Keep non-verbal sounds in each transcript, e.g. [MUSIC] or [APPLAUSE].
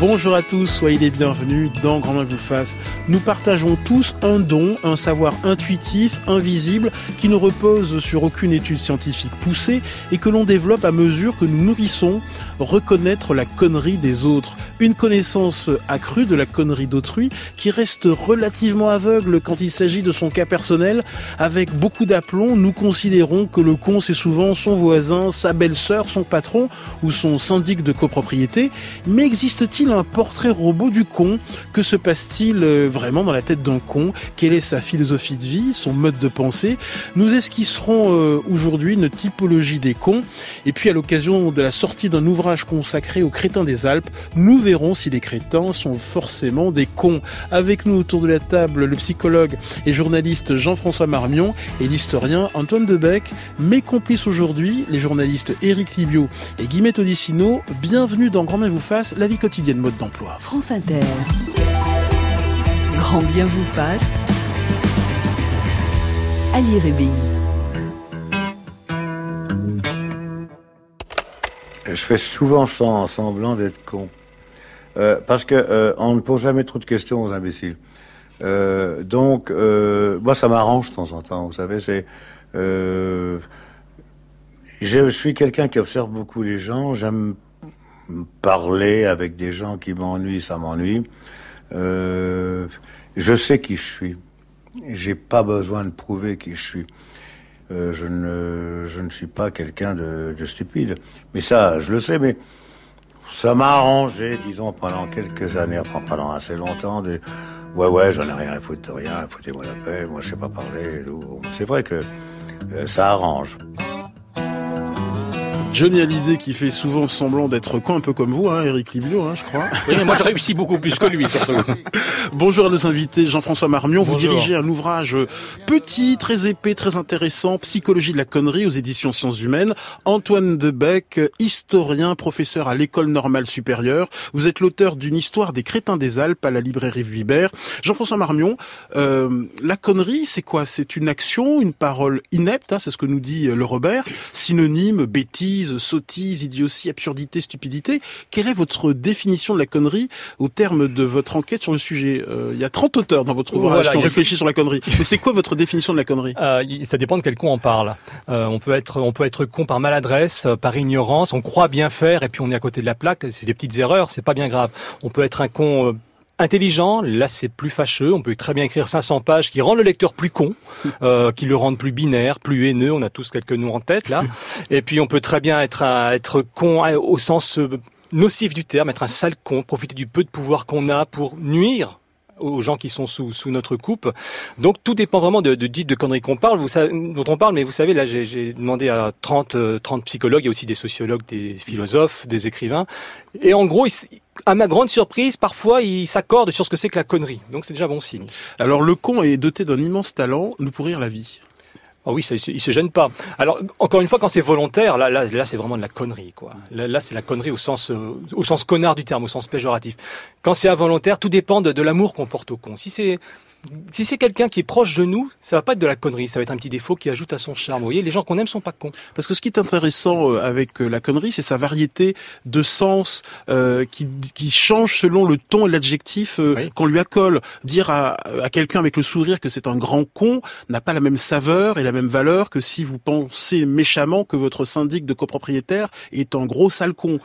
Bonjour à tous, soyez les bienvenus dans Grand Main vous fasse. Nous partageons tous un don, un savoir intuitif, invisible, qui ne repose sur aucune étude scientifique poussée et que l'on développe à mesure que nous nourrissons reconnaître la connerie des autres. Une connaissance accrue de la connerie d'autrui qui reste relativement aveugle quand il s'agit de son cas personnel. Avec beaucoup d'aplomb, nous considérons que le con c'est souvent son voisin, sa belle-sœur, son patron ou son syndic de copropriété. Mais existe-t-il un portrait robot du con Que se passe-t-il euh, vraiment dans la tête d'un con? Quelle est sa philosophie de vie, son mode de pensée? Nous esquisserons euh, aujourd'hui une typologie des cons. Et puis à l'occasion de la sortie d'un ouvrage consacré aux crétins des Alpes, nous verrons si les crétins sont forcément des cons. Avec nous autour de la table, le psychologue et journaliste Jean-François Marmion et l'historien Antoine Debec. Mes complices aujourd'hui, les journalistes Éric Libio et Guillemette Odissino. Bienvenue dans Grand Main vous fasse, la vie quotidienne mode d'emploi. France Inter. Grand bien vous fasse. Ali Rébi. Je fais souvent semblant d'être con. Euh, parce que euh, on ne pose jamais trop de questions aux imbéciles. Euh, donc, moi, ça m'arrange de temps en temps. Vous savez, c'est. je suis quelqu'un qui observe beaucoup les gens. J'aime parler avec des gens qui m'ennuient, ça m'ennuie. Euh, je sais qui je suis. J'ai pas besoin de prouver qui je suis. Euh, je, ne, je ne suis pas quelqu'un de, de, stupide. Mais ça, je le sais, mais ça m'a arrangé, disons, pendant quelques années, enfin pendant assez longtemps, de ouais, ouais, j'en ai rien à foutre de rien, foutez-moi la paix, moi je sais pas parler. C'est vrai que euh, ça arrange. Johnny Hallyday qui fait souvent semblant d'être con, un peu comme vous, hein, Eric Libio, hein, je crois. Oui, mais moi j'ai réussi beaucoup plus que lui. [LAUGHS] Bonjour à nos invités, Jean-François Marmion. Vous dirigez un ouvrage petit, très épais, très intéressant, Psychologie de la connerie aux éditions Sciences Humaines. Antoine Debec, historien, professeur à l'École normale supérieure. Vous êtes l'auteur d'une histoire des crétins des Alpes à la librairie Vuibert. Jean-François Marmion, euh, la connerie, c'est quoi? C'est une action, une parole inepte, hein, c'est ce que nous dit le Robert, synonyme, bêtise, sottise, idiotie, absurdité, stupidité. Quelle est votre définition de la connerie au terme de votre enquête sur le sujet euh, Il y a 30 auteurs dans votre ouvrage qui ont réfléchi sur la connerie. Mais c'est quoi votre définition de la connerie? Euh, Ça dépend de quel con on parle. Euh, on peut être on peut être con par maladresse, par ignorance. On croit bien faire et puis on est à côté de la plaque. C'est des petites erreurs, c'est pas bien grave. On peut être un con intelligent, là c'est plus fâcheux, on peut très bien écrire 500 pages qui rendent le lecteur plus con, [LAUGHS] euh, qui le rendent plus binaire, plus haineux, on a tous quelques noms en tête là. [LAUGHS] Et puis on peut très bien être, être con au sens euh, nocif du terme, être un sale con, profiter du peu de pouvoir qu'on a pour nuire aux gens qui sont sous, sous notre coupe. Donc tout dépend vraiment de, de de conneries qu'on parle, vous savez, dont on parle, mais vous savez, là j'ai demandé à 30, 30 euh, psychologues, il y a aussi des sociologues, des philosophes, des écrivains, et en gros, à ma grande surprise, parfois, ils s'accordent sur ce que c'est que la connerie. Donc c'est déjà bon signe. Alors le con est doté d'un immense talent nous pourrir la vie. Ah oui, ça, il se gêne pas. Alors encore une fois, quand c'est volontaire, là, là, là, c'est vraiment de la connerie, quoi. Là, c'est la connerie au sens, euh, au sens connard du terme, au sens péjoratif. Quand c'est involontaire, tout dépend de, de l'amour qu'on porte au con. Si c'est si c'est quelqu'un qui est proche de nous, ça va pas être de la connerie, ça va être un petit défaut qui ajoute à son charme. Vous voyez, les gens qu'on aime sont pas cons. Parce que ce qui est intéressant euh, avec euh, la connerie, c'est sa variété de sens euh, qui, qui change selon le ton et l'adjectif qu'on lui accole. Dire à, à quelqu'un avec le sourire que c'est un grand con n'a pas la même saveur et la même valeur que si vous pensez méchamment que votre syndic de copropriétaire est un gros sale con.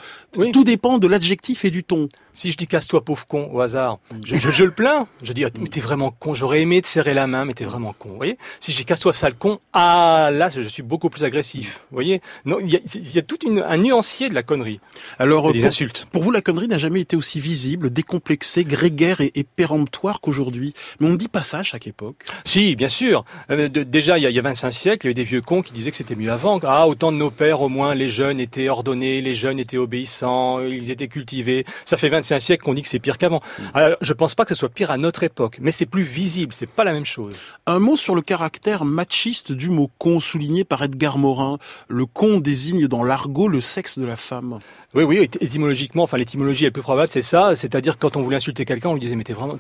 Tout dépend de l'adjectif et du ton. Si je dis casse-toi pauvre con au hasard, je, je, je le plains. Je dis mais t'es vraiment con. J'aurais aimé te serrer la main, mais t'es vraiment con. Vous voyez Si je dis casse-toi sale con, ah là je suis beaucoup plus agressif. Vous voyez Non, il y a, y a tout un nuancier de la connerie. Alors des pour, insultes. Pour vous, la connerie n'a jamais été aussi visible, décomplexée, grégaire et, et péremptoire qu'aujourd'hui. Mais on ne dit pas ça à chaque époque. Si, bien sûr. Euh, de, déjà, il y, a, il y a 25 siècles, il y avait des vieux cons qui disaient que c'était mieux avant. Ah, autant de nos pères, au moins, les jeunes étaient ordonnés, les jeunes étaient obéissants, ils étaient cultivés. Ça fait 25 siècles qu'on dit que c'est pire qu'avant. Alors, je pense pas que ce soit pire à notre époque, mais c'est plus visible, c'est pas la même chose. Un mot sur le caractère machiste du mot con, souligné par Edgar Morin. Le con désigne dans l'argot le sexe de la femme. Oui, oui, étymologiquement, enfin l'étymologie est plus probable, c'est ça. C'est-à-dire quand on voulait insulter quelqu'un, on lui disait mais t'es vraiment,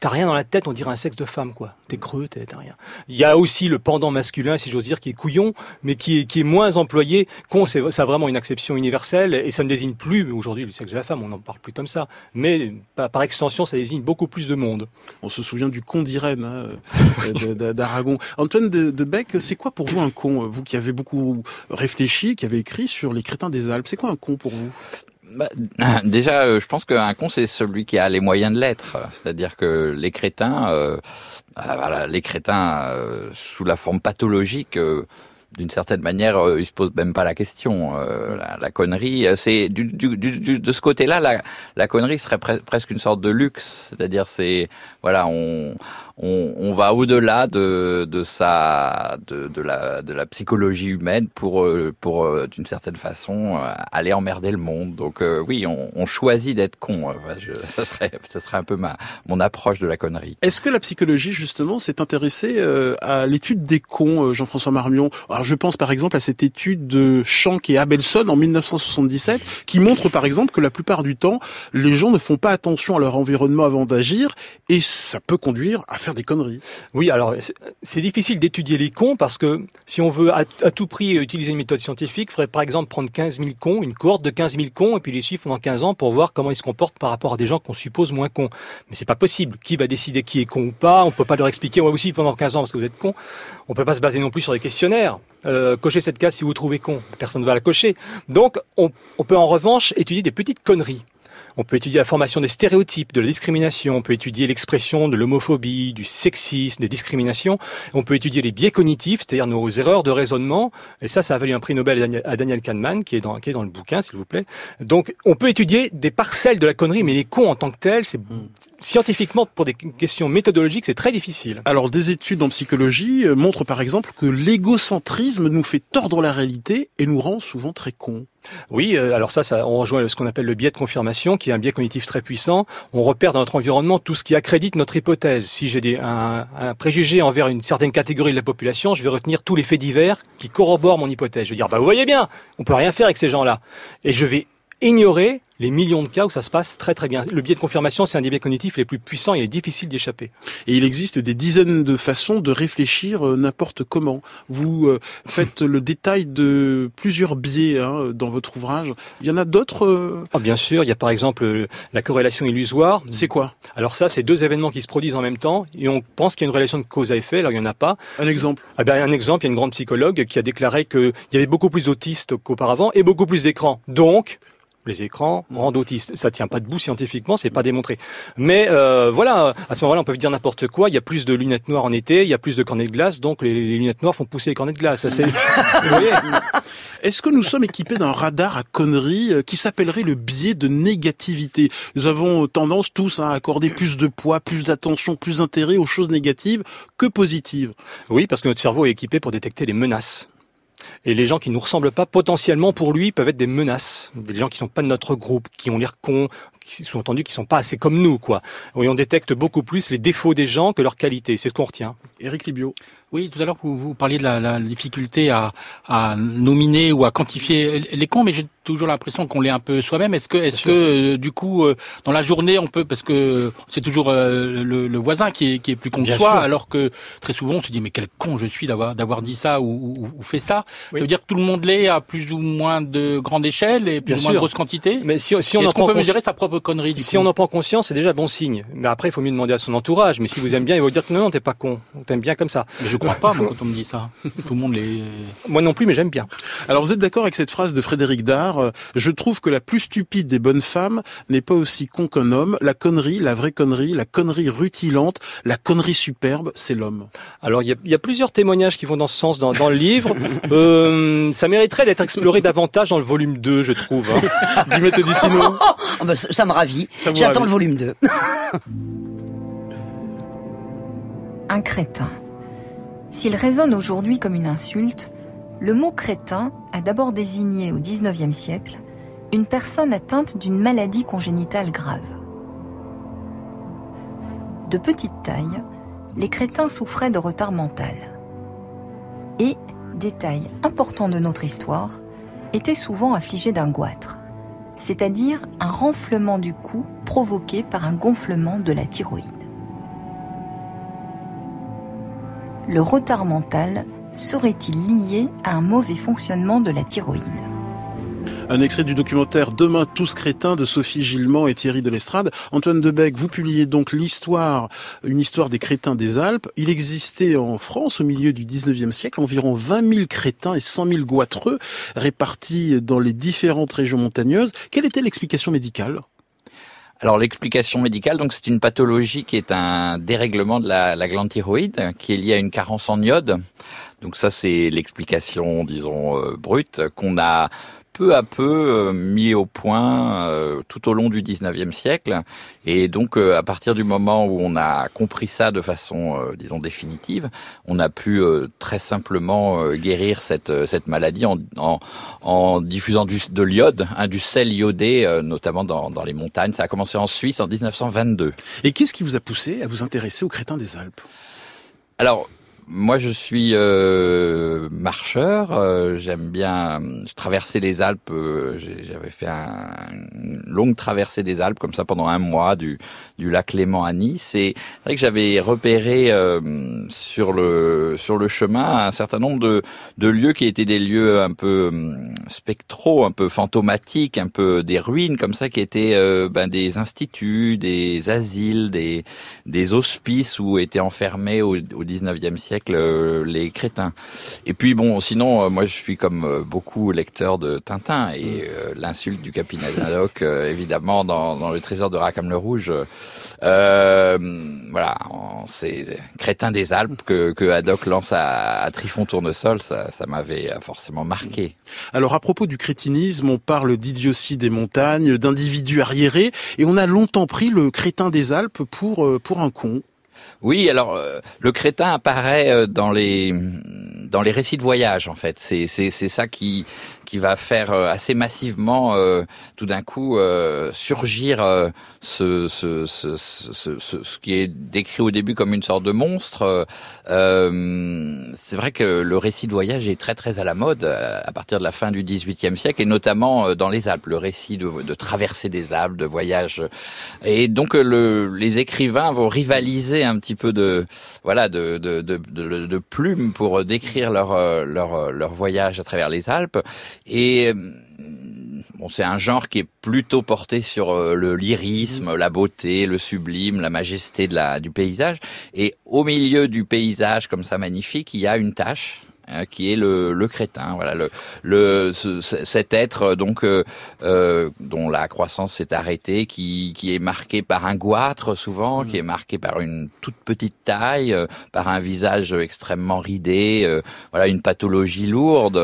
t'as rien dans la tête, on dirait un sexe de femme, quoi. T'es creux, t'as rien. Il y a aussi le pendant masculin, si j'ose dire, qui est couillon, mais qui est, qui est moins employé. Con, c'est ça a vraiment une acception universelle et ça ne désigne plus aujourd'hui le sexe de la femme. on n'en parle plus comme ça. Mais par, extension, ça désigne beaucoup plus de monde. On se souvient du con d'Irène hein, d'Aragon. [LAUGHS] Antoine de, de Beck, c'est quoi pour vous un con? Vous qui avez beaucoup réfléchi, qui avez écrit sur les crétins des Alpes, c'est quoi un con pour vous? Bah, [LAUGHS] déjà, euh, je pense qu'un con, c'est celui qui a les moyens de l'être. C'est-à-dire que les crétins, euh, ah, voilà, les crétins euh, sous la forme pathologique d'une certaine manière, euh, il se pose même pas la question. Euh, la, connerie, euh, c'est du, du, du, de ce côté-là, la, la connerie serait presque une sorte de luxe. C'est-à-dire, c'est voilà, on, on, on va au-delà de, de sa, de, de, la, de la psychologie humaine pour, euh, pour d'une certaine façon, aller emmerder le monde. Donc oui, on, on choisit d'être con. Je, [LAUGHS] ça serait, ça serait un peu ma, mon approche de la connerie. Est-ce que la psychologie justement s'est intéressée à l'étude des cons, Jean-François Marmion? Alors je pense par exemple à cette étude de Schank et Abelson en 1977 qui montre par exemple que la plupart du temps, les gens ne font pas attention à leur environnement avant d'agir et ça peut conduire à des conneries. Oui, alors c'est difficile d'étudier les cons parce que si on veut à, tout prix utiliser une méthode scientifique, il faudrait par exemple prendre 15 000 cons, une cohorte de 15 000 cons et puis les suivre pendant 15 ans pour voir comment ils se comportent par rapport à des gens qu'on suppose moins cons. Mais c'est pas possible. Qui va décider qui est con ou pas? On peut pas leur expliquer, on va aussi pendant 15 ans parce que vous êtes con. On peut pas se baser non plus sur des questionnaires. Euh, cocher cette case si vous trouvez con. Personne ne va la cocher. Donc, on, on peut en revanche étudier des petites conneries. On peut étudier la formation des stéréotypes, de la discrimination, on peut étudier l'expression de l'homophobie, du sexisme, des discriminations, on peut étudier les biais cognitifs, c'est-à-dire nos erreurs de raisonnement, et ça, ça a valu un prix Nobel à Daniel Kahneman, qui est dans, qui est dans le bouquin, s'il vous plaît. Donc, on peut étudier des parcelles de la connerie, mais les cons en tant que tels, c'est hmm. Scientifiquement, pour des questions méthodologiques, c'est très difficile. Alors, des études en psychologie euh, montrent par exemple que l'égocentrisme nous fait tordre la réalité et nous rend souvent très cons. Oui, euh, alors ça, ça, on rejoint ce qu'on appelle le biais de confirmation, qui est un biais cognitif très puissant. On repère dans notre environnement tout ce qui accrédite notre hypothèse. Si j'ai un, un, préjugé envers une certaine catégorie de la population, je vais retenir tous les faits divers qui corroborent mon hypothèse. Je vais dire, bah vous voyez bien, on peut rien faire avec ces gens-là. Et je vais ignorer les millions de cas où ça se passe très très bien. Le biais de confirmation, c'est un des biais cognitifs les plus puissants et il est difficile d'y échapper. Et il existe des dizaines de façons de réfléchir euh, n'importe comment. Vous euh, faites le détail de plusieurs biais hein, dans votre ouvrage. Il y en a d'autres euh ah, Bien sûr, il y a par exemple la corrélation illusoire. C'est quoi? Alors ça, c'est deux événements qui se produisent en même temps et on pense qu'il y a une relation de cause à effet. Alors il n'y en a pas. Un exemple? Ah ben, Un exemple, il y a une grande psychologue qui a déclaré qu'il y avait beaucoup plus d'autistes qu'auparavant et beaucoup plus d'écrans. Donc, les écrans rendent autistes. Ça tient pas debout scientifiquement, c'est pas démontré. Mais euh, voilà, à ce moment-là, on peut dire n'importe quoi. Il y a plus de lunettes noires en été, il y a plus de cornets de glace, donc les, lunettes noires font pousser les cornets de glace. [LAUGHS] Est-ce que nous sommes équipés d'un radar à conneries euh, qui s'appellerait le biais de négativité? Nous avons tendance tous à accorder plus de poids, plus d'attention, plus d'intérêt aux choses négatives que positives. Oui, parce que notre cerveau est équipé pour détecter les menaces. Et les gens qui nous ressemblent pas, potentiellement pour lui, peuvent être des menaces. Des gens qui sont pas de notre groupe, qui ont l'air cons, qui sont entendus, qui sont pas assez comme nous, quoi. Oui, on détecte beaucoup plus les défauts des gens que leurs qualités. C'est ce qu'on retient. Éric Libio. Oui, tout à l'heure vous, vous parliez de la, la difficulté à, à, nominer ou à quantifier les cons, mais j'ai toujours l'impression qu'on l'est un peu soi-même. Est-ce que, est-ce que euh, du coup, euh, dans la journée, on peut, parce que c'est toujours euh, le, le, voisin qui est, qui est plus con que soi, alors que très souvent on se dit mais quel con je suis d'avoir d'avoir dit ça ou, ou, fait ça. Ça veut dire que tout le monde l'est à plus ou moins de grande échelle et plus ou moins de grosse quantité. Mais si, si on en peut mesurer sa propre du Si on en prend conscience, c'est déjà bon signe. Mais après, il faut mieux demander à son entourage. Mais si vous aimez bien, il va vous dire que non, non, t'es pas con. T'aimes bien comme ça. Mais je crois pas moi, [LAUGHS] quand on me dit ça. Tout le monde les. Moi non plus, mais j'aime bien. Alors vous êtes d'accord avec cette phrase de Frédéric Dard Je trouve que la plus stupide des bonnes femmes n'est pas aussi con qu'un homme. La connerie, la vraie connerie, la connerie rutilante, la connerie superbe, c'est l'homme. Alors il y a, plusieurs témoignages qui vont dans ce sens dans, le livre. [LAUGHS] euh, ça mériterait d'être exploré davantage dans le volume 2, je trouve. Hein. [LAUGHS] du méthodicino. Oh, bah, ça me ravit. J'attends le volume 2. [LAUGHS] Un crétin. S'il résonne aujourd'hui comme une insulte, le mot crétin a d'abord désigné au XIXe siècle une personne atteinte d'une maladie congénitale grave. De petite taille, les crétins souffraient de retard mental. Et, détail important de notre histoire, étaient souvent affligés d'un goitre, c'est-à-dire un renflement du cou provoqué par un gonflement de la thyroïde. le retard mental serait-il lié à un mauvais fonctionnement de la thyroïde? Un extrait du documentaire Demain tous crétins de Sophie Gillement et Thierry Delestrade. Antoine Debec, vous publiez donc l'histoire, une histoire des crétins des Alpes. Il existait en France au milieu du 19e siècle environ 20 000 crétins et 100 000 goitreux répartis dans les différentes régions montagneuses. Quelle était l'explication médicale? Alors l'explication médicale, donc c'est une pathologie qui est un dérèglement de la, la, glande thyroïde qui est lié à une carence en iode. Donc ça c'est l'explication, disons euh, brute qu'on a peu à peu euh, mis au point euh, tout au long du 19e siècle. Et donc, euh, à partir du moment où on a compris ça de façon, disons, définitive, on a pu très simplement guérir cette, cette maladie en, en, en diffusant du, de l'iode, hein, du sel iodé, notamment dans, dans les montagnes. Ça a commencé en Suisse en 1922. Et qu'est-ce qui vous a poussé à vous intéresser aux crétins des Alpes? Alors, moi, je suis euh, marcheur. Euh, j'aime bien traverser les Alpes. Euh, j'avais fait un, une longue traversée des Alpes comme ça pendant un mois du, lac Léman à Nice. Et c'est vrai que j'avais repéré sur le chemin un certain nombre de, lieux qui étaient des lieux un peu spectraux, un peu fantomatiques, un peu des ruines comme ça, qui étaient ben, des instituts, des asiles, des des hospices où étaient enfermés au, au 19e siècle euh, les crétins. Et puis bon, sinon, euh, moi je suis comme euh, beaucoup lecteur de Tintin et l'insulte du capitaine Haddock, [LAUGHS] évidemment, dans, dans, le trésor de Rackham le Rouge. voilà, c'est Crétin des Alpes que, que Haddock lance à, à Trifon Tournesol, ça, ça m'avait forcément marqué. Alors à propos du crétinisme, on parle d'idiotie des montagnes, d'individus arriérés, et on a longtemps pris le crétin des Alpes pour, pour un con. Oui, alors euh, le crétin apparaît euh, dans les dans les récits de voyage en fait. C'est c'est c'est ça qui qui va faire euh, assez massivement euh, tout d'un coup euh, surgir ce, ce, ce, ce, qui est décrit au début comme une sorte de monstre. c'est vrai que le récit de voyage est très très à la mode à partir de la fin du XVIIIe siècle et notamment dans les Alpes, le récit de, de traversée des Alpes, de voyage. Et donc le, les écrivains vont rivaliser un petit peu de voilà de, de, de, de plumes pour décrire leur leur leur voyage à travers les Alpes. Et euh, bon, c'est un genre qui est plutôt porté sur euh, le lyrisme, la beauté, le sublime, la majesté de la, du paysage. Et au milieu du paysage comme ça magnifique, il y a une tâche Hein, qui est le, le, crétin. Voilà, le, le cet être donc euh, euh, dont la croissance s'est arrêtée, qui, qui est marqué par un goitre souvent, qui est marqué par une toute petite taille, euh, par un visage extrêmement ridé, euh, voilà, une pathologie lourde,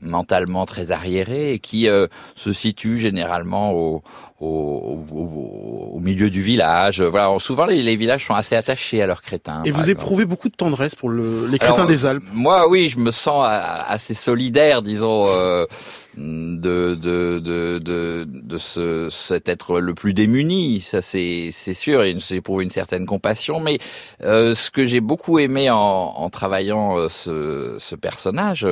mentalement très arriérée, et qui se situe généralement au, au, au, au, milieu du village. Voilà, souvent les, les, villages sont assez attachés à leurs crétins. Et vous éprouvez beaucoup de tendresse pour le, les crétins des Alpes. Moi, oui, je me sens assez solidaire, disons. Euh, de de de de, de ce, cet être le plus démuni, ça c'est c'est sûr, et pour une certaine compassion. Mais euh, ce que j'ai beaucoup aimé en, en travaillant euh, ce, ce personnage,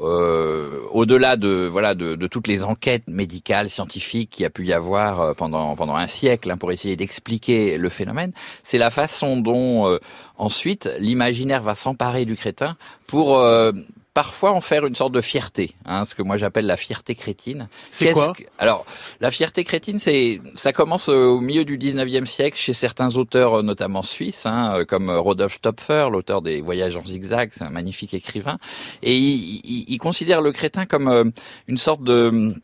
euh, au-delà de voilà de, de, toutes les enquêtes médicales, scientifiques qu'il y a pu y avoir euh, pendant pendant un siècle hein, pour essayer d'expliquer le phénomène, c'est la façon dont euh, ensuite l'imaginaire va s'emparer du crétin pour parfois en faire une sorte de fierté, hein, ce que moi j'appelle la fierté crétine. C'est quoi Alors, la fierté crétine, c'est ça commence au milieu du 19e siècle chez certains auteurs, notamment suisses, hein, euh, comme Rodolphe Topfer, l'auteur des Voyages en zigzag, c'est un magnifique écrivain, et il, il, il considère le crétin comme euh, une sorte de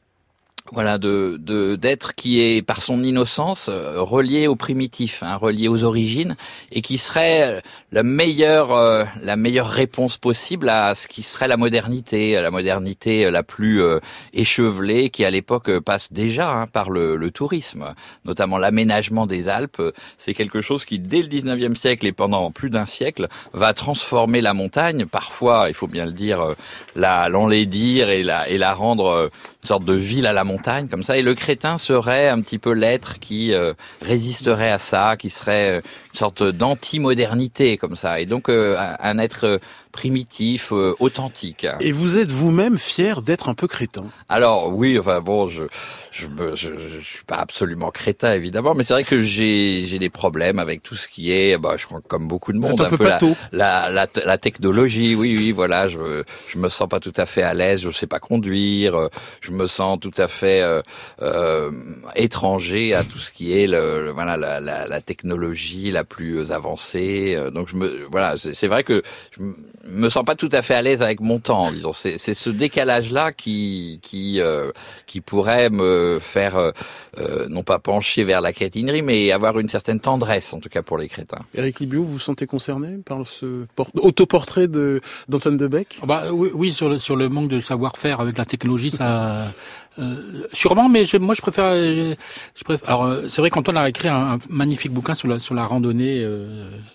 voilà de d'être qui est par son innocence euh, relié au primitif, hein, relié aux origines et qui serait la meilleure euh, la meilleure réponse possible à ce qui serait la modernité, la modernité la plus euh, échevelée qui à l'époque passe déjà hein, par le, le, tourisme, notamment l'aménagement des Alpes. C'est quelque chose qui dès le 19e siècle et pendant plus d'un siècle va transformer la montagne, parfois il faut bien le dire, la l'enlaidir et la et la rendre une sorte de ville à la montagne comme ça. Et le crétin serait un petit peu l'être qui euh, résisterait à ça, qui serait euh, une sorte d'anti-modernité comme ça. Et donc euh, un être primitif, euh, authentique. Et vous êtes vous-même fier d'être un peu crétin Alors oui, enfin bon, je je, je, je, suis pas absolument crétin évidemment, mais c'est vrai que j'ai j'ai des problèmes avec tout ce qui est, bah, je crois comme beaucoup de monde, un, peu, la, la, la, la, technologie. Oui, oui, voilà, je je me sens pas tout à fait à l'aise, je sais pas conduire, je me sens tout à fait euh, euh, étranger à tout ce qui est le, voilà la, la, la, technologie la plus avancée. Donc je me voilà, c'est vrai que je me sens pas tout à fait à l'aise avec mon temps. Disons, c'est ce décalage là qui qui euh, qui pourrait me faire euh, euh, non pas pencher vers la crétinerie, mais avoir une certaine tendresse, en tout cas pour les crétins. Eric Libio, vous vous sentez concerné par ce autoportrait de d'Antoine Debec? Bah, oui, oui, sur le sur le manque de savoir-faire avec la technologie, ça euh, sûrement, mais je, moi je préfère. Euh, je préfère alors euh, c'est vrai qu'Antoine a écrit un, magnifique bouquin sur la sur la randonnée.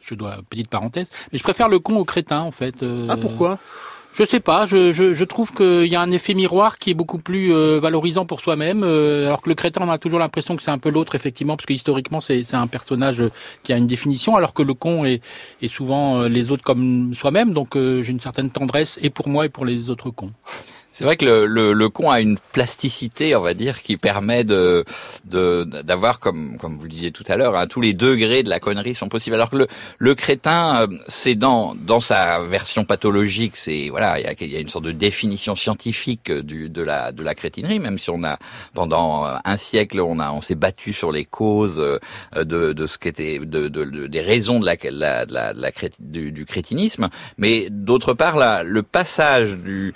je dois petite parenthèse, mais je préfère le con au crétin en fait. ah pourquoi? Je sais pas, je, je, je trouve qu'il y a un effet miroir qui est beaucoup plus valorisant pour soi-même, alors que le crétin, on a toujours l'impression que c'est un peu l'autre, effectivement, parce que historiquement, c'est un personnage qui a une définition, alors que le con est, est souvent les autres comme soi-même, donc j'ai une certaine tendresse, et pour moi et pour les autres cons. C'est vrai que le, le, le, con a une plasticité, on va dire, qui permet de d'avoir, comme comme vous le disiez tout à l'heure, hein, tous les degrés de la connerie sont possibles. Alors que le, le crétin, euh, c'est dans dans sa version pathologique, c'est voilà, il y a, y a, une sorte de définition scientifique du, de la de la crétinerie, même si on a pendant un siècle, on a on s'est battu sur les causes euh, de, de ce qu'était de, de, des raisons de la, la, la, la du, du, crétinisme, mais d'autre part, là, le passage du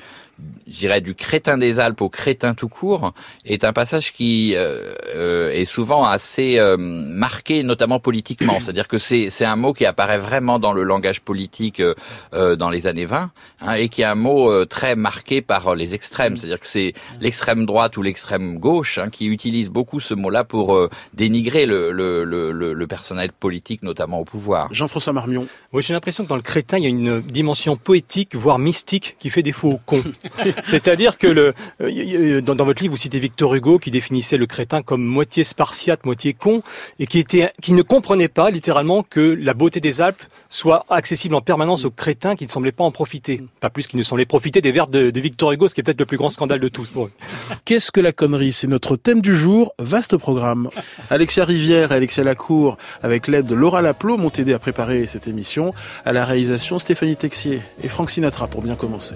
j'irais du crétin des Alpes au crétin tout court est un passage qui euh, euh, est souvent assez euh, marqué, notamment politiquement. C'est-à-dire que c'est c'est un mot qui apparaît vraiment dans le langage politique dans les années 20 hein, et qui est un mot très marqué par les extrêmes. C'est-à-dire que c'est l'extrême droite ou l'extrême gauche hein, qui utilise beaucoup ce mot-là pour dénigrer le, le, le, le, personnel politique, notamment au pouvoir. Jean-François Marmion. Oui, j'ai l'impression que dans le crétin, il y a une dimension poétique, voire mystique, qui fait défaut au con. [LAUGHS] [LAUGHS] C'est-à-dire que euh, dans, votre livre, vous citez Victor Hugo qui définissait le crétin comme moitié spartiate, moitié con, et qui ne comprenait pas littéralement que la beauté des Alpes soit accessible en permanence aux crétins qui ne semblaient pas en profiter. Pas plus qu'ils ne semblaient profiter des vers de, Victor Hugo, ce qui est peut-être le plus grand scandale de tous. [LAUGHS] Qu'est-ce que la connerie? C'est notre thème du jour, vaste programme. Alexia Rivière et Alexia Lacour, avec l'aide de Laura Laplot, m'ont aidé à préparer cette émission. À la réalisation, Stéphanie Texier et Franck Sinatra pour bien commencer.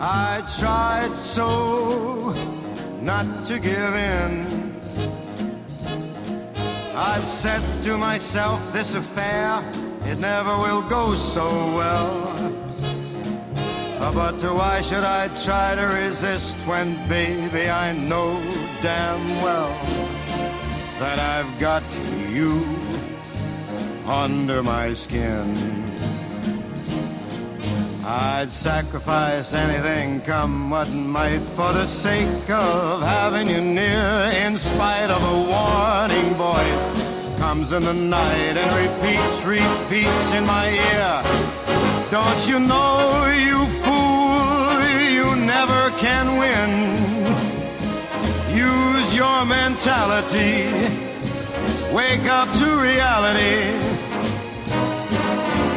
I tried so not to give in. I've said to myself, this affair, it never will go so well. But why should I try to resist when, baby, I know damn well that I've got you under my skin? I'd sacrifice anything, come what might, for the sake of having you near. In spite of a warning voice, comes in the night and repeats, repeats in my ear. Don't you know, you fool, you never can win. Use your mentality, wake up to reality.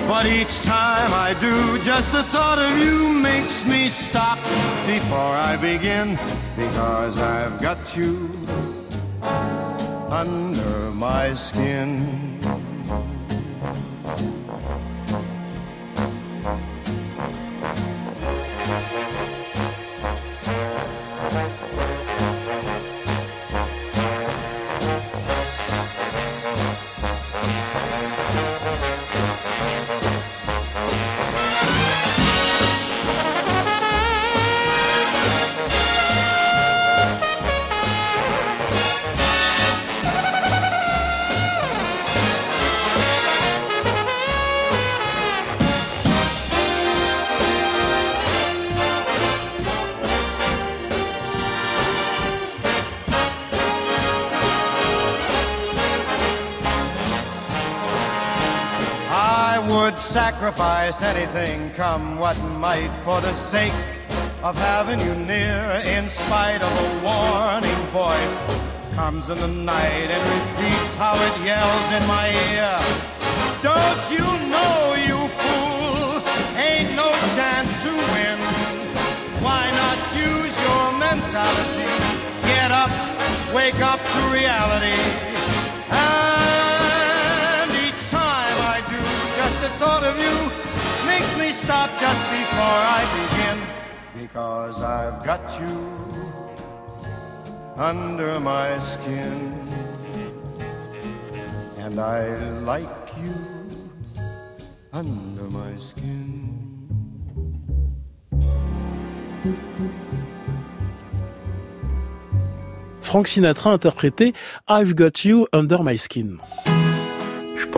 But each time I do, just the thought of you makes me stop before I begin. Because I've got you under my skin. Sacrifice anything, come what might, for the sake of having you near, in spite of a warning voice. Comes in the night and repeats how it yells in my ear. Don't you know, you fool, ain't no chance to win. Why not use your mentality? Get up, wake up to reality. Thought of you makes me stop just before I begin. Because I've got you under my skin. And I like you under my skin. Frank Sinatra interprétait I've Got You Under My Skin.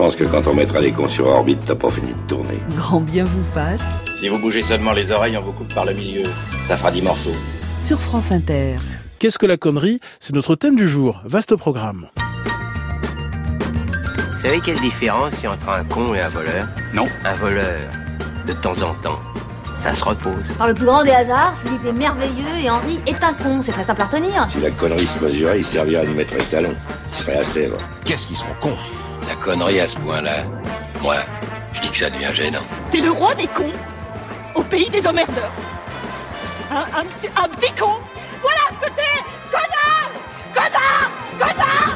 Je pense que quand on mettra les cons sur orbite, t'as pas fini de tourner. Grand bien vous fasse. Si vous bougez seulement les oreilles, on vous coupe par le milieu. Ça fera 10 morceaux. Sur France Inter. Qu'est-ce que la connerie? C'est notre thème du jour. Vaste programme. Vous savez quelle différence il y a entre un con et un voleur? Non. Un voleur, de temps en temps, ça se repose. Par le plus grand des hasards, Philippe est merveilleux et Henri est un con. C'est très simple à retenir. Si la connerie se mesurait, il servirait à nous mettre les talons. Il serait à Sèvres. Qu'est-ce qu'ils sont cons? La connerie à ce point-là, moi, je dis que ça devient gênant. T'es le roi des cons Au pays des emmerdeurs. Un, un, petit- un petit con. Voilà ce que t'es Connard Connard Connard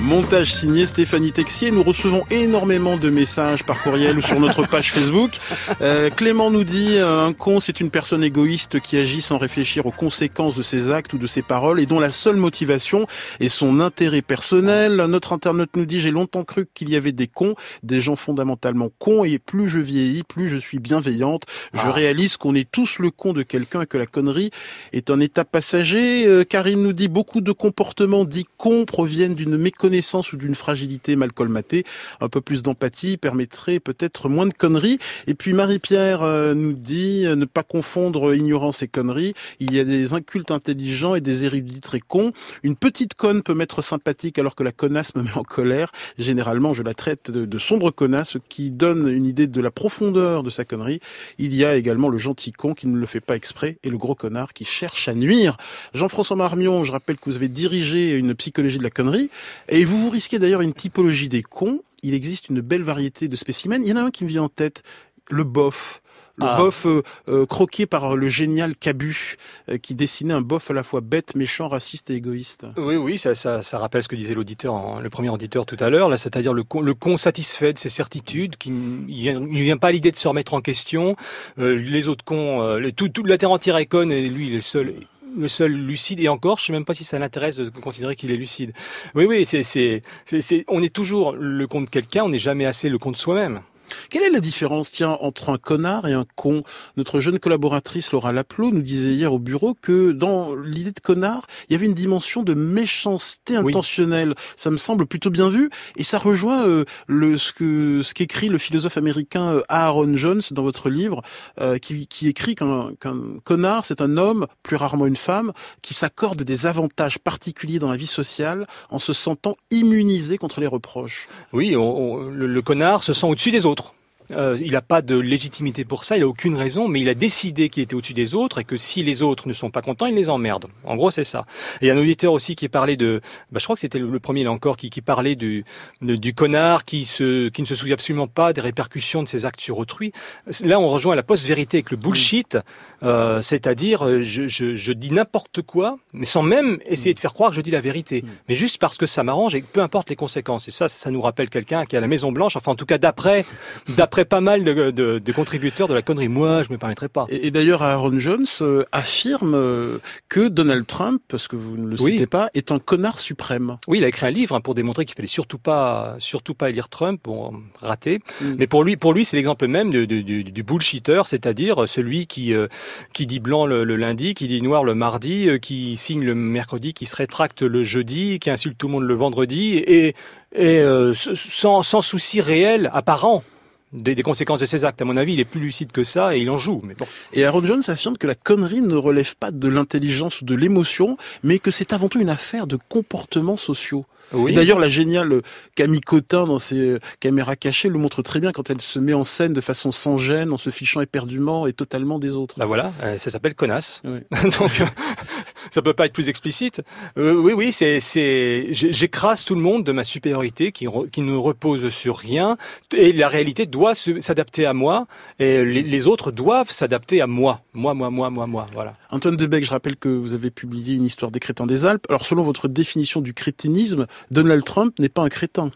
Montage signé Stéphanie Texier. Nous recevons énormément de messages par courriel ou sur notre page Facebook. Euh, Clément nous dit euh, un con, c'est une personne égoïste qui agit sans réfléchir aux conséquences de ses actes ou de ses paroles et dont la seule motivation est son intérêt personnel. Notre internaute nous dit j'ai longtemps cru qu'il y avait des cons, des gens fondamentalement cons et plus je vieillis, plus je suis bienveillante. Je Ah. réalise qu'on est tous le con de quelqu'un et que la connerie est un état passager. Euh, Karine nous dit beaucoup de comportements dits cons proviennent d'une méconnaissance ou d'une fragilité mal colmatée. Un peu plus d'empathie permettrait peut-être moins de conneries. Et puis Marie-Pierre euh, nous dit euh, ne pas confondre ignorance et connerie. Il y a des incultes intelligents et des érudits très cons. Une petite conne peut m'être sympathique alors que la connasse me met en colère. Généralement, je la traite de, sombre connasse, qui donne une idée de la profondeur de sa connerie. Il y a également le gentil con qui ne le fait pas exprès et le gros connard qui cherche à nuire. Jean-François Marmion, je rappelle que vous avez dirigé une psychologie de la connerie vous vous risquez d'ailleurs une typologie des cons. Il existe une belle variété de spécimens. Il y en a un qui me vient en tête, le bof. Le Ah. bof euh, euh, croqué par le génial Cabu, euh, qui dessinait un bof à la fois bête, méchant, raciste et égoïste. Oui, oui, ça, ça, ça rappelle ce que disait l'auditeur, le premier auditeur tout à l'heure, là, c'est-à-dire le con, le con satisfait de ses certitudes, qui ne vient, pas à l'idée de se remettre en question. Les autres cons, le- tout, toute la terre entière est conne et lui, il est le seul. Le seul lucide et encore, je sais même pas si ça l'intéresse de considérer qu'il est lucide. Oui, oui, c'est, c'est, on est toujours le con de quelqu'un, on n'est jamais assez le con de soi-même. Quelle est la différence, tiens, entre un connard et un con? Notre jeune collaboratrice Laura Laplot nous disait hier au bureau que dans l'idée de connard, il y avait une dimension de méchanceté Oui. intentionnelle. Ça me semble plutôt bien vu, et ça rejoint euh, le ce que ce qu'écrit le philosophe américain euh, Aaron Jones dans votre livre, euh, qui, qui écrit qu'un connard, c'est un homme, plus rarement une femme, qui s'accorde des avantages particuliers dans la vie sociale en se sentant immunisé contre les reproches. Oui, on- on- le, le connard se sent au-dessus des autres. Euh, il n'a pas de légitimité pour ça, il a aucune raison, mais il a décidé qu'il était au-dessus des autres et que si les autres ne sont pas contents, il les emmerde. En gros, c'est ça. Et il y a un auditeur aussi qui parlait de, bah, je crois que c'était le, premier là encore, qui, qui parlait du, de- du connard qui, se, qui ne se souvient absolument pas des répercussions de ses actes sur autrui. Là, on rejoint la post-vérité avec le bullshit, euh, c'est-à-dire euh, je, je, je dis n'importe quoi, mais sans même essayer de faire croire que je dis la vérité, mais juste parce que ça m'arrange et peu importe les conséquences. Et ça, ça nous rappelle quelqu'un qui est à la Maison Blanche, enfin en tout cas d'après, d'après pas mal de, de, de contributeurs de la connerie. Moi, je me permettrai pas. Et, et d'ailleurs, Aaron Jones euh, affirme euh, que Donald Trump, parce que vous ne le Oui. citez pas, est un connard suprême. Oui, il a écrit un livre hein, pour démontrer qu'il fallait surtout pas, surtout pas élire Trump, bon, raté. Mm. Mais pour lui, pour lui, c'est l'exemple même du, du bullshitter, c'est-à-dire celui qui euh, qui dit blanc le, le lundi, qui dit noir le mardi, euh, qui signe le mercredi, qui se rétracte le jeudi, qui insulte tout le monde le vendredi, et euh, sans sans souci réel apparent des, des, conséquences de ses actes. À mon avis, il est plus lucide que ça et il en joue. Mais bon. Et Aaron Jones affirme que la connerie ne relève pas de l'intelligence ou de l'émotion, mais que c'est avant tout une affaire de comportements sociaux. Oui. D'ailleurs, la géniale Camille Cotin dans ses caméras cachées le montre très bien quand elle se met en scène de façon sans gêne, en se fichant éperdument et totalement des autres. Bah voilà, euh, ça s'appelle connasse. Oui. [LAUGHS] Donc ça peut pas être plus explicite. Euh, oui, oui, c'est, c'est, j'écrase tout le monde de ma supériorité qui, qui ne repose sur rien et la réalité doit s'adapter à moi et les, les autres doivent s'adapter à moi. Moi, moi, moi, moi, moi. Voilà. Antoine Debec, je rappelle que vous avez publié une histoire des crétins des Alpes. Alors, selon votre définition du crétinisme, Donald Trump n'est pas un crétin.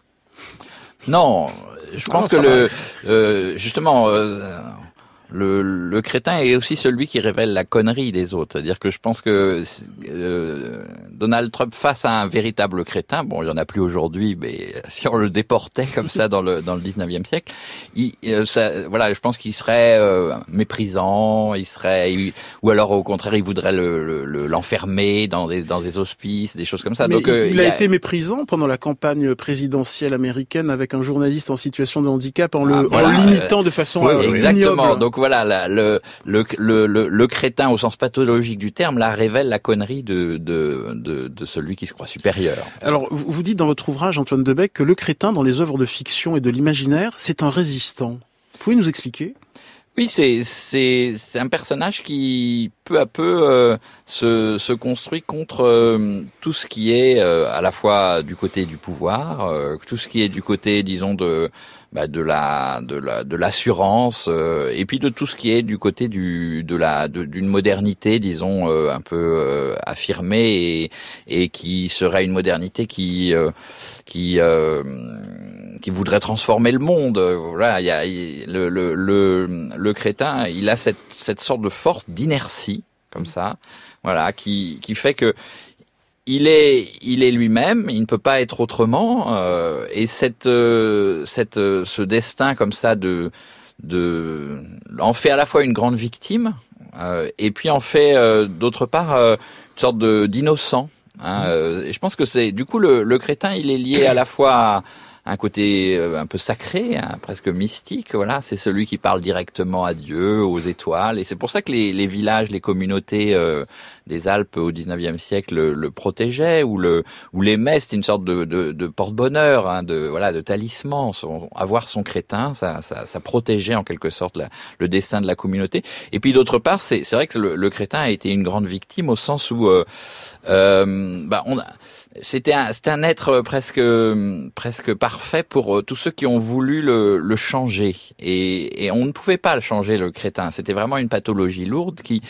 Non, je pense que le, euh, justement, euh, le, le, crétin est aussi celui qui révèle la connerie des autres. C'est-à-dire que je pense que euh, Donald Trump face à un véritable crétin, bon, il y en a plus aujourd'hui, mais [LAUGHS] si on le déportait comme ça dans le dans le 19e siècle, il, euh, ça, voilà, je pense qu'il serait euh, méprisant, il serait, ou alors au contraire, il voudrait l'enfermer le, dans des dans des hospices, des choses comme ça. Mais Donc il, euh, il, a, a été méprisant pendant la campagne présidentielle américaine avec un journaliste en situation de handicap en le, ah, voilà, en le limitant de façon oui, exactement. Ignoble. Donc voilà, la, le, le, le, le, crétin au sens pathologique du terme, là révèle la connerie de, de, de, de celui qui se croit supérieur. Alors, vous dites dans votre ouvrage, Antoine Debec, que le crétin, dans les œuvres de fiction et de l'imaginaire, c'est un résistant. Vous pouvez nous expliquer? Oui, c'est c'est c'est un personnage qui peu à peu euh, se se construit contre euh, tout ce qui est euh, à la fois du côté du pouvoir, tout ce qui est du côté, disons de bah, de la de la de l'assurance euh, et puis de tout ce qui est du côté du de la d'une modernité disons euh, un peu euh, affirmée et, et qui serait une modernité qui qui qui voudrait transformer le monde. Voilà il y a le, le le le crétin il a cette cette sorte de force d'inertie comme ça voilà qui qui fait que il est, il est lui-même, il ne peut pas être autrement, euh, et cette, euh, cette, euh, ce destin comme ça de, de, en fait à la fois une grande victime, euh, et puis en fait euh, d'autre part une sorte de d'innocent. Hein, et je pense que c'est, du coup, le, le, crétin, il est lié à la fois à, un côté un peu sacré, hein, presque mystique. Voilà, c'est celui qui parle directement à Dieu, aux étoiles, et c'est pour ça que les, les villages, les communautés euh, des Alpes au 19e siècle le, le protégeaient ou le ou l'aimait. C'était une sorte de, de, de porte-bonheur, hein, de voilà, de talisman. Son, avoir son crétin, ça, ça, ça, protégeait en quelque sorte la, le destin de la communauté. Et puis d'autre part, c'est c'est vrai que le, le, crétin a été une grande victime au sens où euh, euh, bah on a c'était un, un être presque, presque parfait pour euh, tous ceux qui ont voulu le, changer. Et, on ne pouvait pas le changer, le crétin. C'était vraiment une pathologie lourde qui,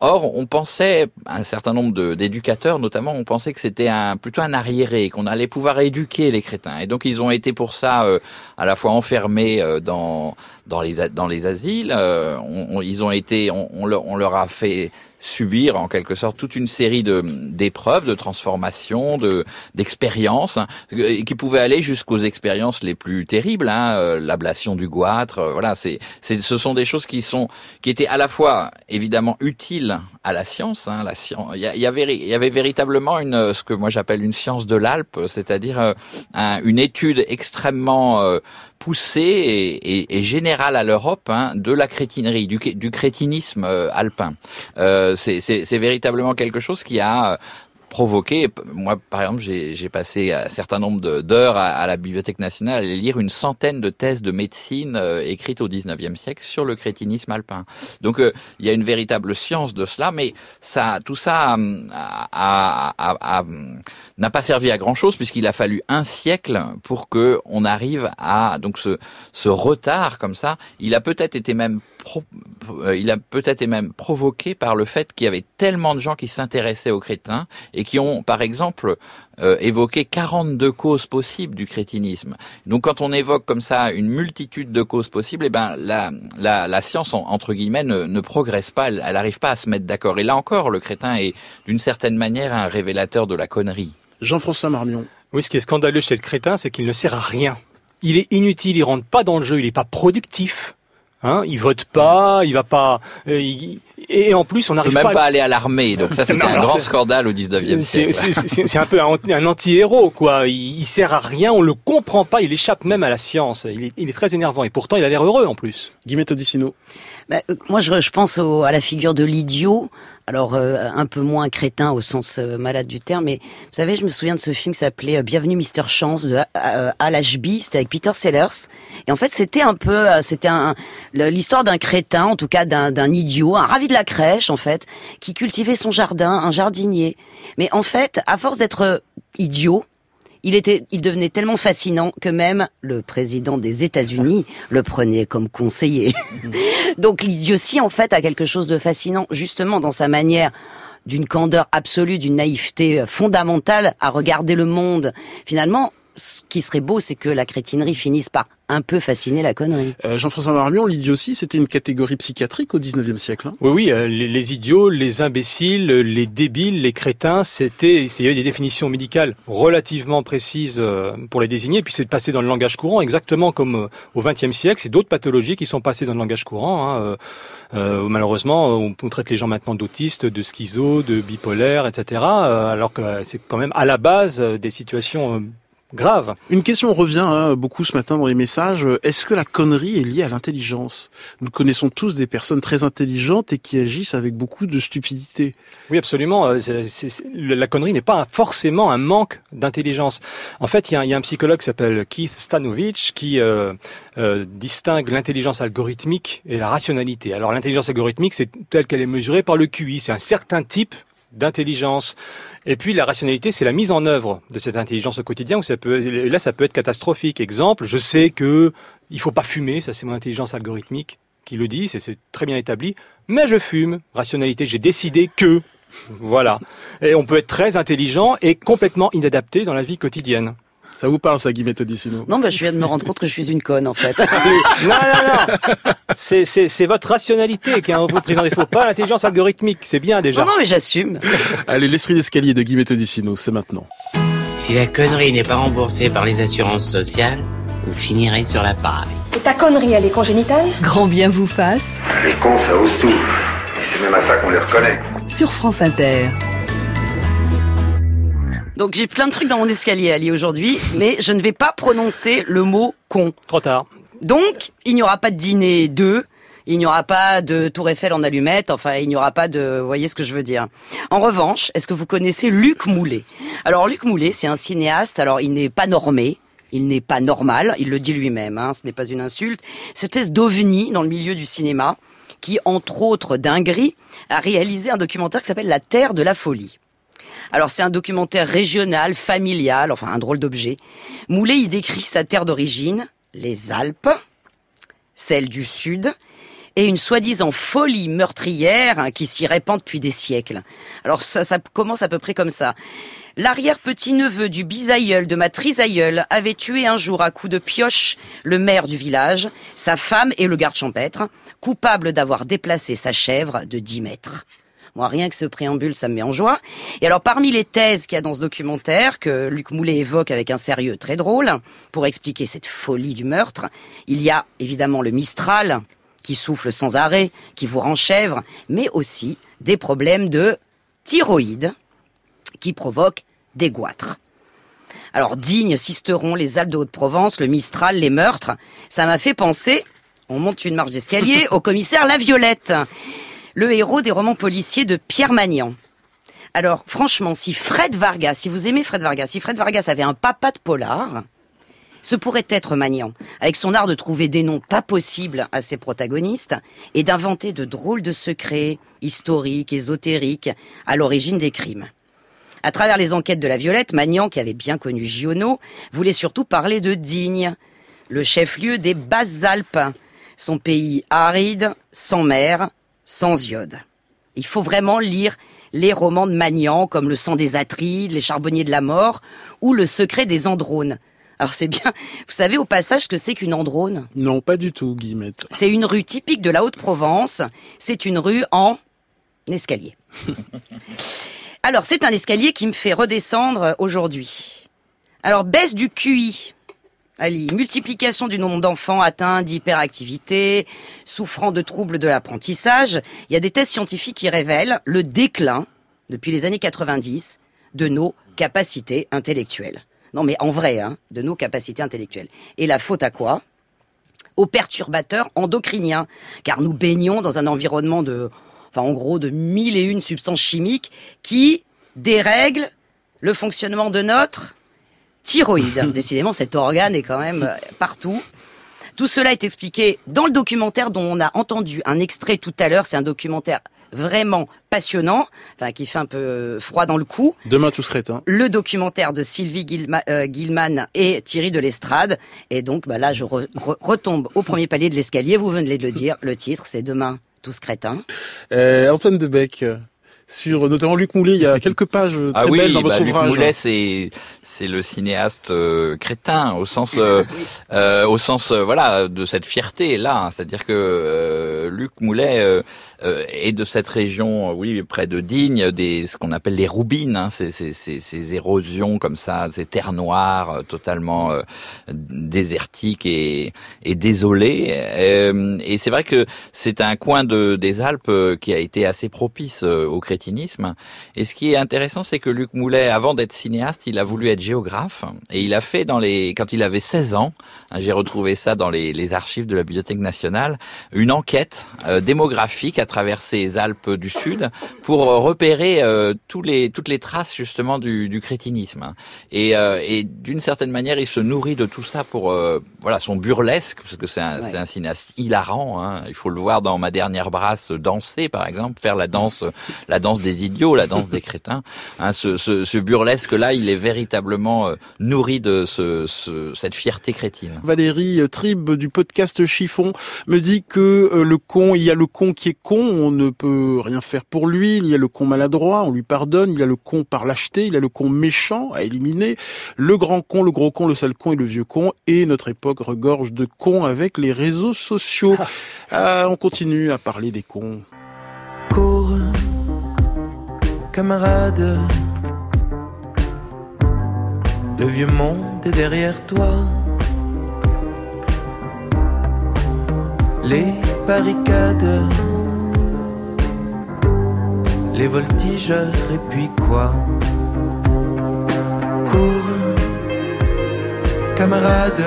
Or, on pensait, un certain nombre d'éducateurs notamment, on pensait que c'était un, plutôt un arriéré, qu'on allait pouvoir éduquer les crétins. Et donc, ils ont été pour ça euh, à la fois enfermés euh, dans, dans, les, dans les asiles, euh, ils ont été, on leur a fait subir en quelque sorte toute une série de d'épreuves, de transformations, de d'expériences hein, qui pouvaient aller jusqu'aux expériences les plus terribles, hein, euh, l'ablation du goitre. Euh, voilà, c'est c'est ce sont des choses qui sont qui étaient à la fois évidemment utiles à la science. Hein, la science, il y, avait il y avait véritablement une ce que moi j'appelle une science de l'Alpe, c'est-à-dire un, une étude extrêmement poussée et, et, et, générale à l'Europe hein, de la crétinerie, du, du crétinisme alpin. C'est véritablement quelque chose qui a provoqué. Moi, par exemple, j'ai passé un certain nombre d'heures à, la Bibliothèque nationale à lire une centaine de thèses de médecine euh, écrites au 19e siècle sur le crétinisme alpin. Donc, euh, il y a une véritable science de cela, mais ça, tout ça n'a pas servi à grand chose puisqu'il a fallu un siècle pour que on arrive à donc ce, retard comme ça. Il a peut-être été même euh, il a peut-être été même provoqué par le fait qu'il y avait tellement de gens qui s'intéressaient aux crétins et qui ont, par exemple, euh, évoqué 42 causes possibles du crétinisme. Donc, quand on évoque comme ça une multitude de causes possibles, eh ben la, la, la science entre guillemets ne, ne progresse pas, elle n'arrive pas à se mettre d'accord. Et là encore, le crétin est d'une certaine manière un révélateur de la connerie. Jean-François Marmion. Oui, ce qui est scandaleux chez le crétin, c'est qu'il ne sert à rien. Il est inutile, il rentre pas dans le jeu, il n'est pas productif. Hein, il vote pas, il va pas. euh, il- et en plus, on peut n'arrive même pas. pas, à- aller à l'armée, donc ça [LAUGHS] c'était un grand scandale au 19e C'est- siècle. C'est c'est- c'est un peu un, un anti-héros, quoi. Il, il sert à rien, on le comprend pas, il échappe même à la science. Il est, il est très énervant et pourtant il a l'air heureux en plus. Guillemette Odissino. Bah, euh, moi, je, je pense au- à la figure de l'idiot. Alors, euh, un peu moins crétin au sens euh, malade du terme, mais vous savez, je me souviens de ce film qui s'appelait euh, Bienvenue Mister Chance de euh, Al Ashby, c'était avec Peter Sellers. Et en fait, c'était un peu, c'était un, l'histoire d'un crétin, en tout cas d'un, idiot, un ravi de la crèche, en fait, qui cultivait son jardin, un jardinier. Mais en fait, à force d'être idiot, il était, il devenait tellement fascinant que même le président des États-Unis [LAUGHS] le prenait comme conseiller. [LAUGHS] Donc l'idiotie, en fait, a quelque chose de fascinant, justement, dans sa manière d'une candeur absolue, d'une naïveté fondamentale à regarder le monde. Finalement, ce qui serait beau, c'est que la crétinerie finisse par un peu fasciner la connerie. Euh, Jean-François Marmion, l'idiotie, c'était une catégorie psychiatrique au 19e siècle. hein. Oui, oui, euh, les, les idiots, les imbéciles, les débiles, les crétins, c'était, il y avait des définitions médicales relativement précises euh, pour les désigner, puis c'est passé dans le langage courant, exactement comme euh, au XXe siècle. C'est d'autres pathologies qui sont passées dans le langage courant. hein, euh, euh, malheureusement, on, on traite les gens maintenant d'autistes, de schizo, de bipolaires, etc. euh, alors que c'est quand même à la base des situations graves. Une question revient hein, beaucoup ce matin dans les messages. Est-ce que la connerie est liée à l'intelligence? Nous connaissons tous des personnes très intelligentes et qui agissent avec beaucoup de stupidité. Oui, absolument. Euh, c'est- c'est- la connerie n'est pas forcément un manque d'intelligence. En fait, il y, a, un- il y a un psychologue qui s'appelle Keith Stanovich qui euh, euh, distingue l'intelligence algorithmique et la rationalité. Alors, l'intelligence algorithmique, c'est telle qu'elle est mesurée par le QI. C'est un certain type d'intelligence. Et puis la rationalité, c'est la mise en œuvre de cette intelligence au quotidien. Où ça peut, là, ça peut être catastrophique. Exemple, je sais que il faut pas fumer. Ça, c'est mon intelligence algorithmique qui le dit. C'est très bien établi. Mais je fume. Rationalité, j'ai décidé que. Voilà. Et on peut être très intelligent et complètement inadapté dans la vie quotidienne. Ça vous parle, ça, Guillemette Odissino Non, bah, je viens de me rendre compte que je suis une conne, en fait. [LAUGHS] Non, non, non. C'est, c'est, c'est votre rationalité qui est un peu prise en défaut, pas l'intelligence algorithmique. C'est bien déjà. Non, non, mais j'assume. Allez, l'esprit d'escalier de Guillemette Odissino, c'est maintenant. Si la connerie n'est pas remboursée par les assurances sociales, vous finirez sur la paille. Et ta connerie, elle est congénitale? Grand bien vous fasse Les cons, ça ose tout. Et c'est même à ça qu'on les reconnaît. sur France Inter. Donc j'ai plein de trucs dans mon escalier à lier aujourd'hui, mais je ne vais pas prononcer le mot con. Trop tard. Donc, il n'y aura pas de dîner 2, il n'y aura pas de tour Eiffel en allumette, enfin, il n'y aura pas de... Vous voyez ce que je veux dire. En revanche, est-ce que vous connaissez Luc Moulet? Alors, Luc Moulet, c'est un cinéaste, alors il n'est pas normé, il n'est pas normal, il le dit lui-même, hein, ce n'est pas une insulte. Cette espèce d'ovni dans le milieu du cinéma, qui, entre autres dingueries, a réalisé un documentaire qui s'appelle La Terre de la Folie. Alors c'est un documentaire régional, familial, enfin un drôle d'objet. Moulet y décrit sa terre d'origine, les Alpes, celle du Sud, et une soi-disant folie meurtrière hein, qui s'y répand depuis des siècles. Alors ça, commence à peu près comme ça. L'arrière-petit-neveu du bisaïeul de ma trisaïeule avait tué un jour à coups de pioche le maire du village, sa femme et le garde champêtre, coupable d'avoir déplacé sa chèvre de 10 mètres. Moi, rien que ce préambule, ça me met en joie. Et alors, parmi les thèses qu'il y a dans ce documentaire, que Luc Moulet évoque avec un sérieux très drôle, pour expliquer cette folie du meurtre, il y a évidemment le Mistral, qui souffle sans arrêt, qui vous renchèvre, mais aussi des problèmes de thyroïde, qui provoquent des goitres. Alors, Digne, Sisteron, les Alpes de Haute-Provence, le Mistral, les meurtres, ça m'a fait penser, on monte une marche d'escalier, [LAUGHS] au commissaire La Violette le héros des romans policiers de Pierre Magnan. Alors, franchement, si Fred Vargas, si vous aimez Fred Vargas, si Fred Vargas avait un papa de polar, ce pourrait être Magnan, avec son art de trouver des noms pas possibles à ses protagonistes et d'inventer de drôles de secrets historiques, ésotériques, à l'origine des crimes. À travers les enquêtes de la Violette, Magnan, qui avait bien connu Giono, voulait surtout parler de Digne, le chef-lieu des Basses-Alpes, son pays aride, sans mer, sans iode. Il faut vraiment lire les romans de Magnan, comme Le sang des Atrides, Les charbonniers de la mort, ou Le secret des andrones. Alors c'est bien, vous savez au passage que c'est qu'une androne? Non, pas du tout, Guillemette. C'est une rue typique de la Haute-Provence, c'est une rue en escalier. [LAUGHS] Alors c'est un escalier qui me fait redescendre aujourd'hui. Alors baisse du QI. Ali, multiplication du nombre d'enfants atteints d'hyperactivité, souffrant de troubles de l'apprentissage. Il y a des tests scientifiques qui révèlent le déclin, depuis les années 90, de nos capacités intellectuelles. Non mais en vrai, hein, de nos capacités intellectuelles. Et la faute à quoi? Aux perturbateurs endocriniens, car nous baignons dans un environnement de, enfin en gros, de mille et une substances chimiques qui dérèglent le fonctionnement de notre thyroïde. [LAUGHS] Décidément, cet organe est quand même euh, partout. Tout cela est expliqué dans le documentaire dont on a entendu un extrait tout à l'heure. C'est un documentaire vraiment passionnant, enfin qui fait un peu euh, froid dans le cou. Demain tout serait éteint. Le documentaire de Sylvie Guilma, euh, Gilman et Thierry de l'Estrade. Et donc bah là, je re- re- retombe au premier palier de l'escalier. Vous venez de le dire. Le titre, c'est Demain tous crétins. Euh, Antoine Debec, euh, sur notamment Luc Moulet, il y a quelques pages euh, très Ah oui, belles dans bah, votre Luc ouvrage. Moulet, c'est c'est le cinéaste euh, crétin au sens euh, euh, au sens voilà de cette fierté là, hein. c'est-à-dire que euh, Luc Moulet est de cette région, oui, près de Digne, des ce qu'on appelle les roubines, hein, ces, ces, ces, ces érosions comme ça, ces terres noires totalement euh, désertiques et, et désolées. Et c'est vrai que c'est un coin de des Alpes qui a été assez propice au crétinisme. Et ce qui est intéressant, c'est que Luc Moulet, avant d'être cinéaste, il a voulu être géographe et il a fait dans les quand il avait 16 ans, hein, j'ai retrouvé ça dans les, les archives de la Bibliothèque nationale, une enquête euh, démographique à travers ces Alpes du Sud pour euh, repérer euh, tous les toutes les traces justement du, du crétinisme. Et, euh, et d'une certaine manière, il se nourrit de tout ça pour voilà son burlesque parce que c'est un, cinéaste hilarant. Hein. Il faut le voir dans ma dernière brasse danser par exemple, faire la danse la danse des idiots, la danse des [LAUGHS] crétins. Hein, ce, ce, ce burlesque là, il est véritablement euh, nourri de ce, ce, cette fierté crétine. Valérie euh, Tribe du podcast Chiffon me dit que euh, le con, il y a le con qui est con, on ne peut rien faire pour lui, il y a le con maladroit, on lui pardonne, il y a le con par lâcheté, il y a le con méchant à éliminer, le grand con, le gros con, le sale con et le vieux con, et notre époque regorge de cons avec les réseaux sociaux. [LAUGHS] Ah, on continue à parler des cons. Cours, camarade. Le vieux monde est derrière toi. Les barricades, les voltigeurs et puis quoi? Cours, camarade.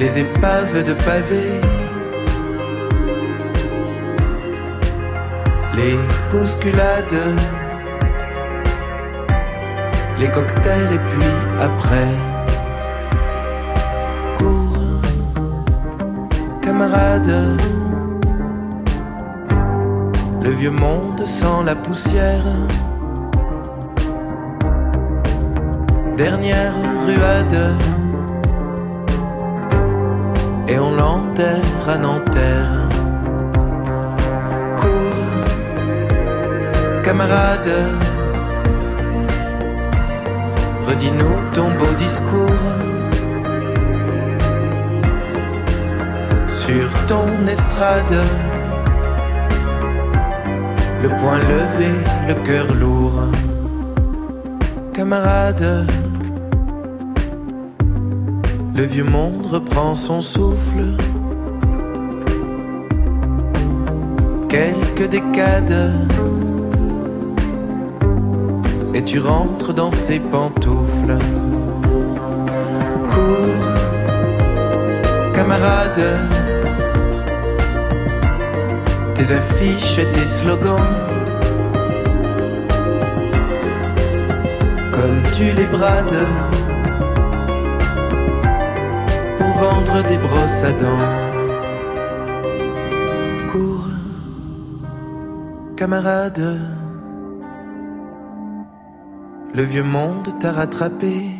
Les épaves de pavés. Les bousculades, les cocktails et puis après. Cours, camarade, le vieux monde sans la poussière. Dernière ruade, et on l'enterre à Nanterre. Camarade. Redis-nous ton beau discours sur ton estrade. Le poing levé, le cœur lourd. Camarade, le vieux monde reprend son souffle. Quelques décades et tu rentres dans ses pantoufles. Cours, camarade, tes affiches et tes slogans. Comme tu les brades pour vendre des brosses à dents. Cours, camarade. Le vieux monde t'a rattrapé.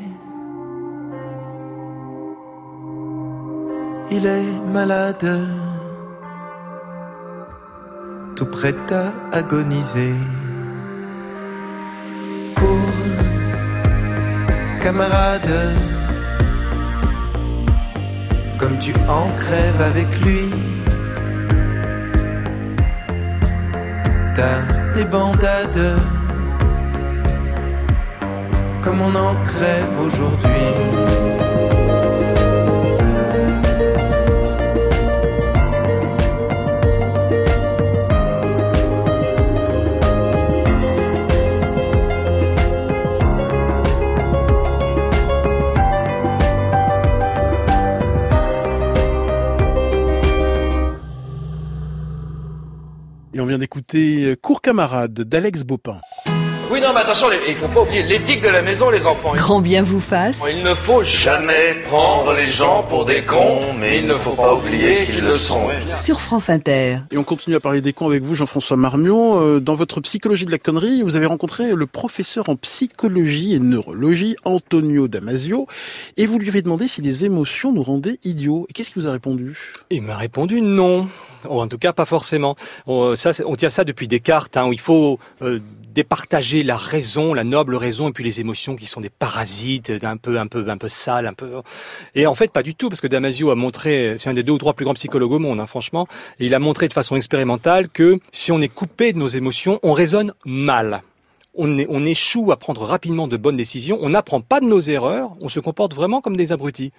Il est malade, tout prêt à agoniser. Cours, camarade, comme tu en crèves avec lui. T'as des bandades comme on en crève aujourd'hui. Et on vient d'écouter Cours camarade d'Alex Bopin. Oui, non, mais attention, les- il faut pas oublier l'éthique de la maison, les enfants. Grand bien vous fasse. Il ne faut jamais prendre les gens pour des cons, mais il ne faut pas oublier qu'ils le sont. Sur France Inter. Et on continue à parler des cons avec vous, Jean-François Marmion. Euh, Dans votre psychologie de la connerie, vous avez rencontré le professeur en psychologie et neurologie, Antonio Damasio, et vous lui avez demandé si les émotions nous rendaient idiots. Et qu'est-ce qu'il vous a répondu? Il m'a répondu non. En tout cas, pas forcément. On, ça, c'est- on tient ça depuis Descartes, hein, où il faut euh, départager la raison, la noble raison, et puis les émotions qui sont des parasites, un peu, un peu, un peu sales, un peu. Et en fait, pas du tout, parce que Damasio a montré, c'est un des deux ou trois plus grands psychologues au monde, hein, franchement, et il a montré de façon expérimentale que si on est coupé de nos émotions, on raisonne mal. On, est- on échoue à prendre rapidement de bonnes décisions, on n'apprend pas de nos erreurs, on se comporte vraiment comme des abrutis.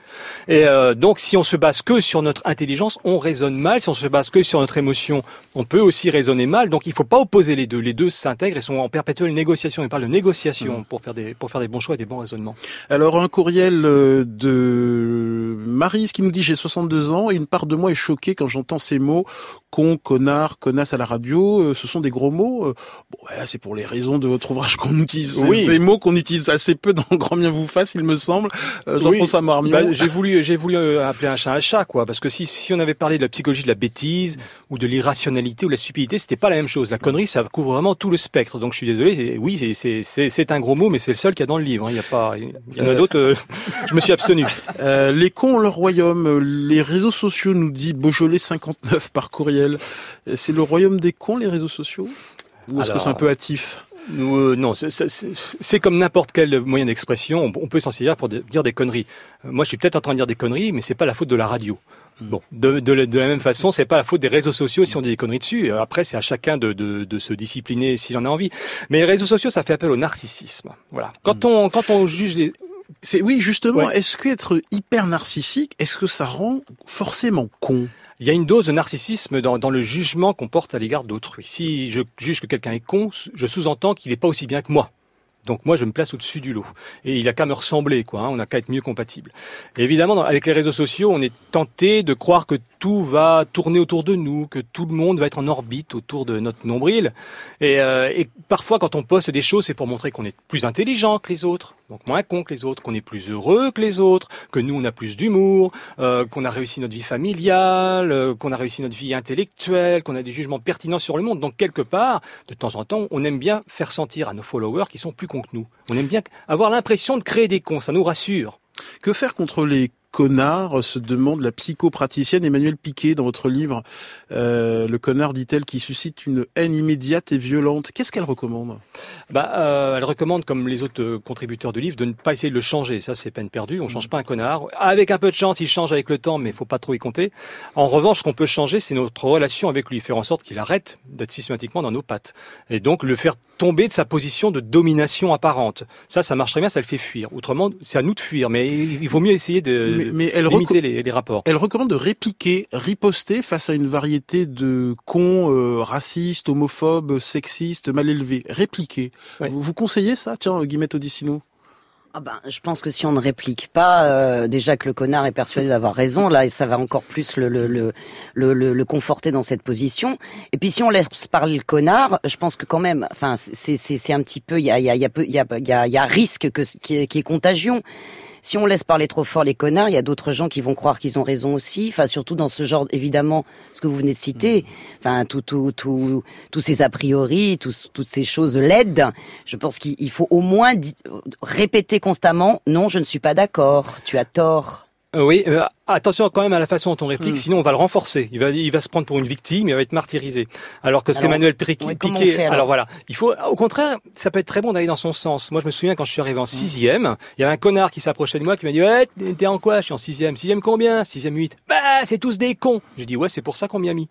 Et euh, donc, si on se base que sur notre intelligence, on raisonne mal. Si on se base que sur notre émotion, on peut aussi raisonner mal. Donc, il faut pas opposer les deux. Les deux s'intègrent et sont en perpétuelle négociation. Il parle de négociation pour faire des pour faire des bons choix et des bons raisonnements. Alors, un courriel euh, de Marise qui nous dit j'ai 62 ans et une part de moi est choquée quand j'entends ces mots con, connard, connasse à la radio. Euh, Ce sont des gros mots. Bon, voilà, c'est pour les raisons de votre ouvrage qu'on utilise. Oui. Ces mots qu'on utilise assez peu dans Grand bien vous fasse, il me semble. Euh, Jean-François Oui, Marmion. bah, j'ai voulu, j'ai voulu euh, appeler un chat un chat, quoi, parce que si, si on avait parlé de la psychologie de la bêtise ou de l'irrationalité ou de la stupidité, c'était pas la même chose. La connerie, ça couvre vraiment tout le spectre. Donc je suis désolé. Oui, c'est- un gros mot, mais c'est le seul qu'il y a dans le livre. hein. Il y a pas, il y en a Euh, d'autres. euh, je me suis abstenu. [LAUGHS] Les cons ont leur royaume. Les réseaux sociaux nous dit Beaujolais 59 par courriel. C'est le royaume des cons, les réseaux sociaux? Ou est-ce que c'est un peu hâtif? Euh, non, c'est- comme n'importe quel moyen d'expression. On, on peut s'en servir pour de- dire des conneries. Euh, Moi, je suis peut-être en train de dire des conneries, mais c'est pas la faute de la radio. Bon, de, de la- de la même façon, c'est pas la faute des réseaux sociaux si on dit des conneries dessus. Euh, Après, c'est à chacun de, de, de se discipliner s'il en a envie. Mais les réseaux sociaux, ça fait appel au narcissisme. Voilà. Quand on quand on juge les C'est oui, justement. Ouais. Est-ce qu'être hyper narcissique, est-ce que ça rend forcément con? Il y a une dose de narcissisme dans, le jugement qu'on porte à l'égard d'autrui. Si je juge que quelqu'un est con, je sous-entends qu'il n'est pas aussi bien que moi. Donc moi, je me place au-dessus du lot. Et il a qu'à me ressembler, quoi. hein, on n'a qu'à être mieux compatible. Évidemment, avec les réseaux sociaux, on est tenté de croire que tout va tourner autour de nous, que tout le monde va être en orbite autour de notre nombril. Et, euh, et parfois, quand on poste des choses, c'est pour montrer qu'on est plus intelligent que les autres, donc moins con que les autres, qu'on est plus heureux que les autres, que nous, on a plus d'humour, euh, qu'on a réussi notre vie familiale, euh, qu'on a réussi notre vie intellectuelle, qu'on a des jugements pertinents sur le monde. Donc quelque part, de temps en temps, on aime bien faire sentir à nos followers qui sont plus cons que nous. On aime bien avoir l'impression de créer des cons, ça nous rassure. Que faire contre les connards se demande la psychopraticienne Emmanuelle Piquet dans votre livre. Euh, le connard, dit-elle, qui suscite une haine immédiate et violente. Qu'est-ce qu'elle recommande? Bah, euh, elle recommande, comme les autres euh, contributeurs du livre, de ne pas essayer de le changer. Ça, c'est peine perdue. On change pas un connard. Avec un peu de chance, il change avec le temps, mais il faut pas trop y compter. En revanche, ce qu'on peut changer, c'est notre relation avec lui, faire en sorte qu'il arrête d'être systématiquement dans nos pattes, et donc le faire tomber de sa position de domination apparente. Ça, ça marche très bien, ça le fait fuir. Autrement, c'est à nous de fuir, mais il vaut mieux essayer de, Mais- de mais elle limiter les, les rapports. Elle recommande de répliquer, riposter face à une variété de cons euh, racistes, homophobes, sexistes, mal élevés. Répliquer. Vous, vous conseillez ça Tiens, Guillemette Odissino? Ah ben, je pense que si on ne réplique pas, euh, déjà que le connard est persuadé d'avoir raison, là, ça va encore plus le, le, le, le, le- conforter dans cette position. Et puis si on laisse parler le connard, je pense que quand même, enfin, c'est un petit peu, il y a y a y a y a y a, y a risque que qui qui est contagion. Si on laisse parler trop fort les connards, il y a d'autres gens qui vont croire qu'ils ont raison aussi. Enfin, surtout dans ce genre, évidemment, ce que vous venez de citer. Enfin, tout, tout, tout, tous ces a priori, tous- toutes ces choses laides. Je pense qu'il il faut au moins répéter constamment. Non, je ne suis pas d'accord. Tu as tort. Euh, oui, euh, attention quand même à la façon dont on réplique, sinon on va le renforcer. Il va, il va se prendre pour une victime, il va être martyrisé. Alors que ce qu'Emmanuel Piquet, fait, alors alors voilà, il faut, au contraire, ça peut être très bon d'aller dans son sens. Moi, je me souviens quand je suis arrivé en sixième, il y avait un connard qui s'approchait de moi qui m'a dit, ouais, t'es- t'es en quoi? Je suis en sixième. Sixième combien? Sixième huit. Bah, c'est tous des cons. J'ai dit, ouais, c'est pour ça qu'on m'y a mis.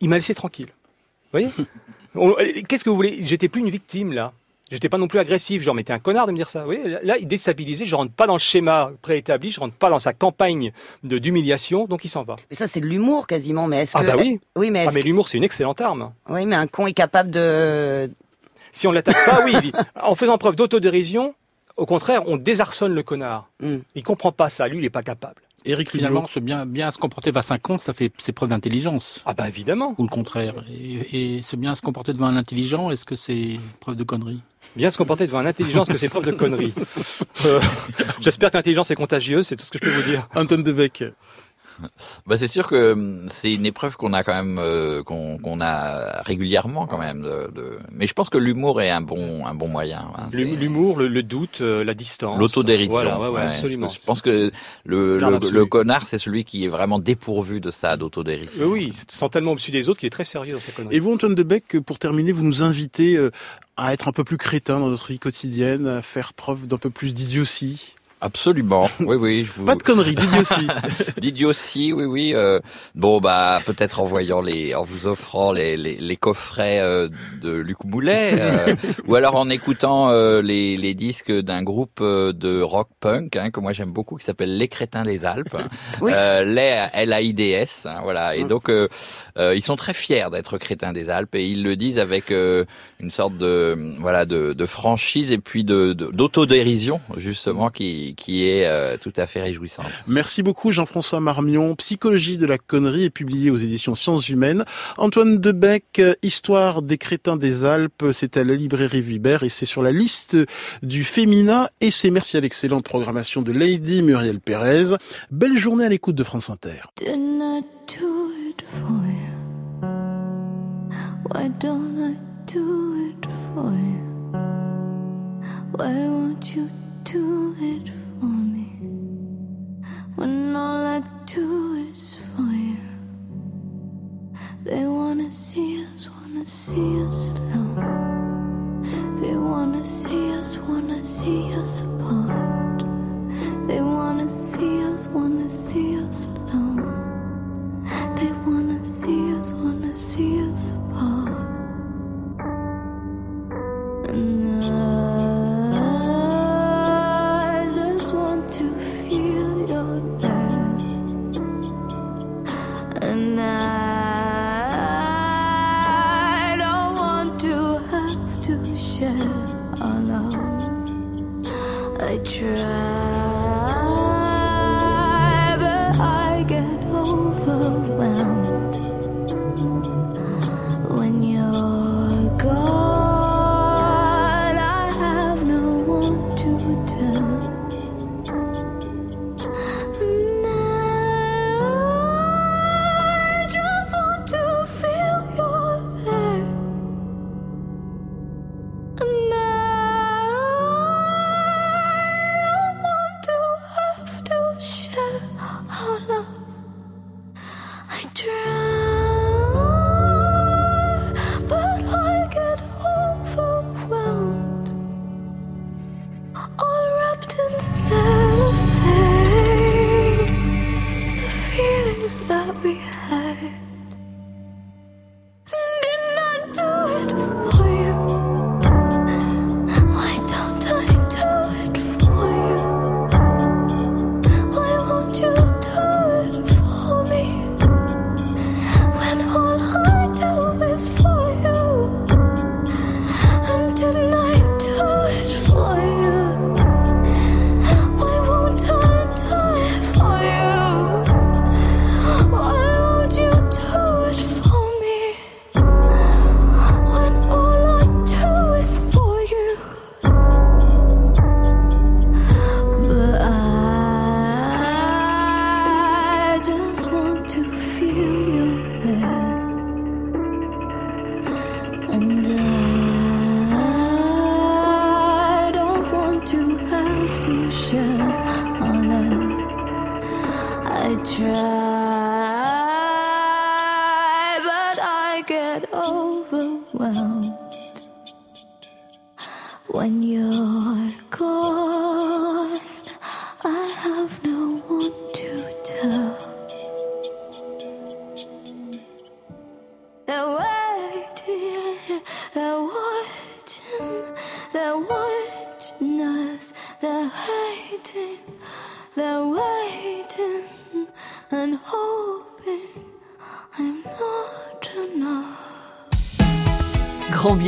Il m'a laissé tranquille. Vous voyez? [LAUGHS] On- Qu'est-ce que vous voulez? J'étais plus une victime là. J'étais pas non plus agressif, genre, mais t'es un connard de me dire ça. Oui, là, il déstabilisé, je rentre pas dans le schéma préétabli, je rentre pas dans sa campagne de d'humiliation, donc il s'en va. Mais ça, c'est de l'humour quasiment. Mais est-ce Ah que bah oui. Oui, mais, Ah mais que- l'humour, c'est une excellente arme. oui, mais un con est capable de. Si on l'attaque pas, oui. En faisant preuve d'autodérision, au contraire, on désarçonne le connard. Hmm. Il comprend pas ça, lui, il est pas capable. Eric Finalement, se bien, bien se comporter face à un con, ça fait c'est preuve d'intelligence. Ah bah évidemment. Ou le contraire. Et, et se bien se comporter devant un intelligent, est-ce que c'est preuve de connerie? Bien se comporter devant un intelligence que c'est preuve de connerie? [LAUGHS] Euh, J'espère que l'intelligence est contagieuse, c'est tout ce que je peux vous dire. Anton Debeck. [LAUGHS] Bah c'est sûr que hum, c'est une épreuve qu'on a quand même euh, qu'on a régulièrement quand même de, de- mais je pense que l'humour est un bon un bon moyen hein. L'humour, le, le doute, euh, la distance. l'autodérision Voilà, ouais, ouais, Ouais, absolument. je pense que le, le, connard c'est celui qui est vraiment dépourvu de ça d'autodérision Oui, oui, il se sent tellement au-dessus des autres qu'il est très sérieux dans sa connerie. Et vous, Antoine Debeck, pour terminer, vous nous invitez euh, à être un peu plus crétin dans notre vie quotidienne, à faire preuve d'un peu plus d'idiotie. Absolument, [LAUGHS] oui, oui. Je vous... Pas de conneries, d'idiotie. [LAUGHS] D'idiotie, oui, oui. euh, bon, bah, peut-être en voyant les, en vous offrant les, les, les coffrets euh, de Luc Moulet, euh, [LAUGHS] ou alors en écoutant euh, les, les disques d'un groupe euh, de rock punk hein, que moi j'aime beaucoup, qui s'appelle Les Crétins des Alpes. Oui. Euh, les L-A-I-D-S, hein, voilà. Et donc, euh, euh, ils sont très fiers d'être crétins des Alpes et ils le disent avec euh, une sorte de, voilà, de, de franchise et puis de de- d'autodérision justement qui, qui est euh, tout à fait réjouissante. Merci beaucoup Jean-François Marmion. Psychologie de la connerie est publié aux éditions Sciences Humaines. Antoine Debeck, euh, Histoire des crétins des Alpes, c'est à la librairie Vibert et c'est sur la liste du Fémina et c'est merci à l'excellente programmation de Lady Muriel Pérez. Belle journée à l'écoute de France Inter. Didn't I do it for you? Why don't I do it for you? Why won't you do it for me? When all I do is you. They wanna see us, wanna see us alone. They wanna see us, wanna see us apart. They wanna see us, wanna see us alone. They wanna see us, wanna see us apart. And I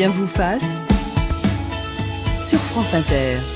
bien vous fasse sur France Inter.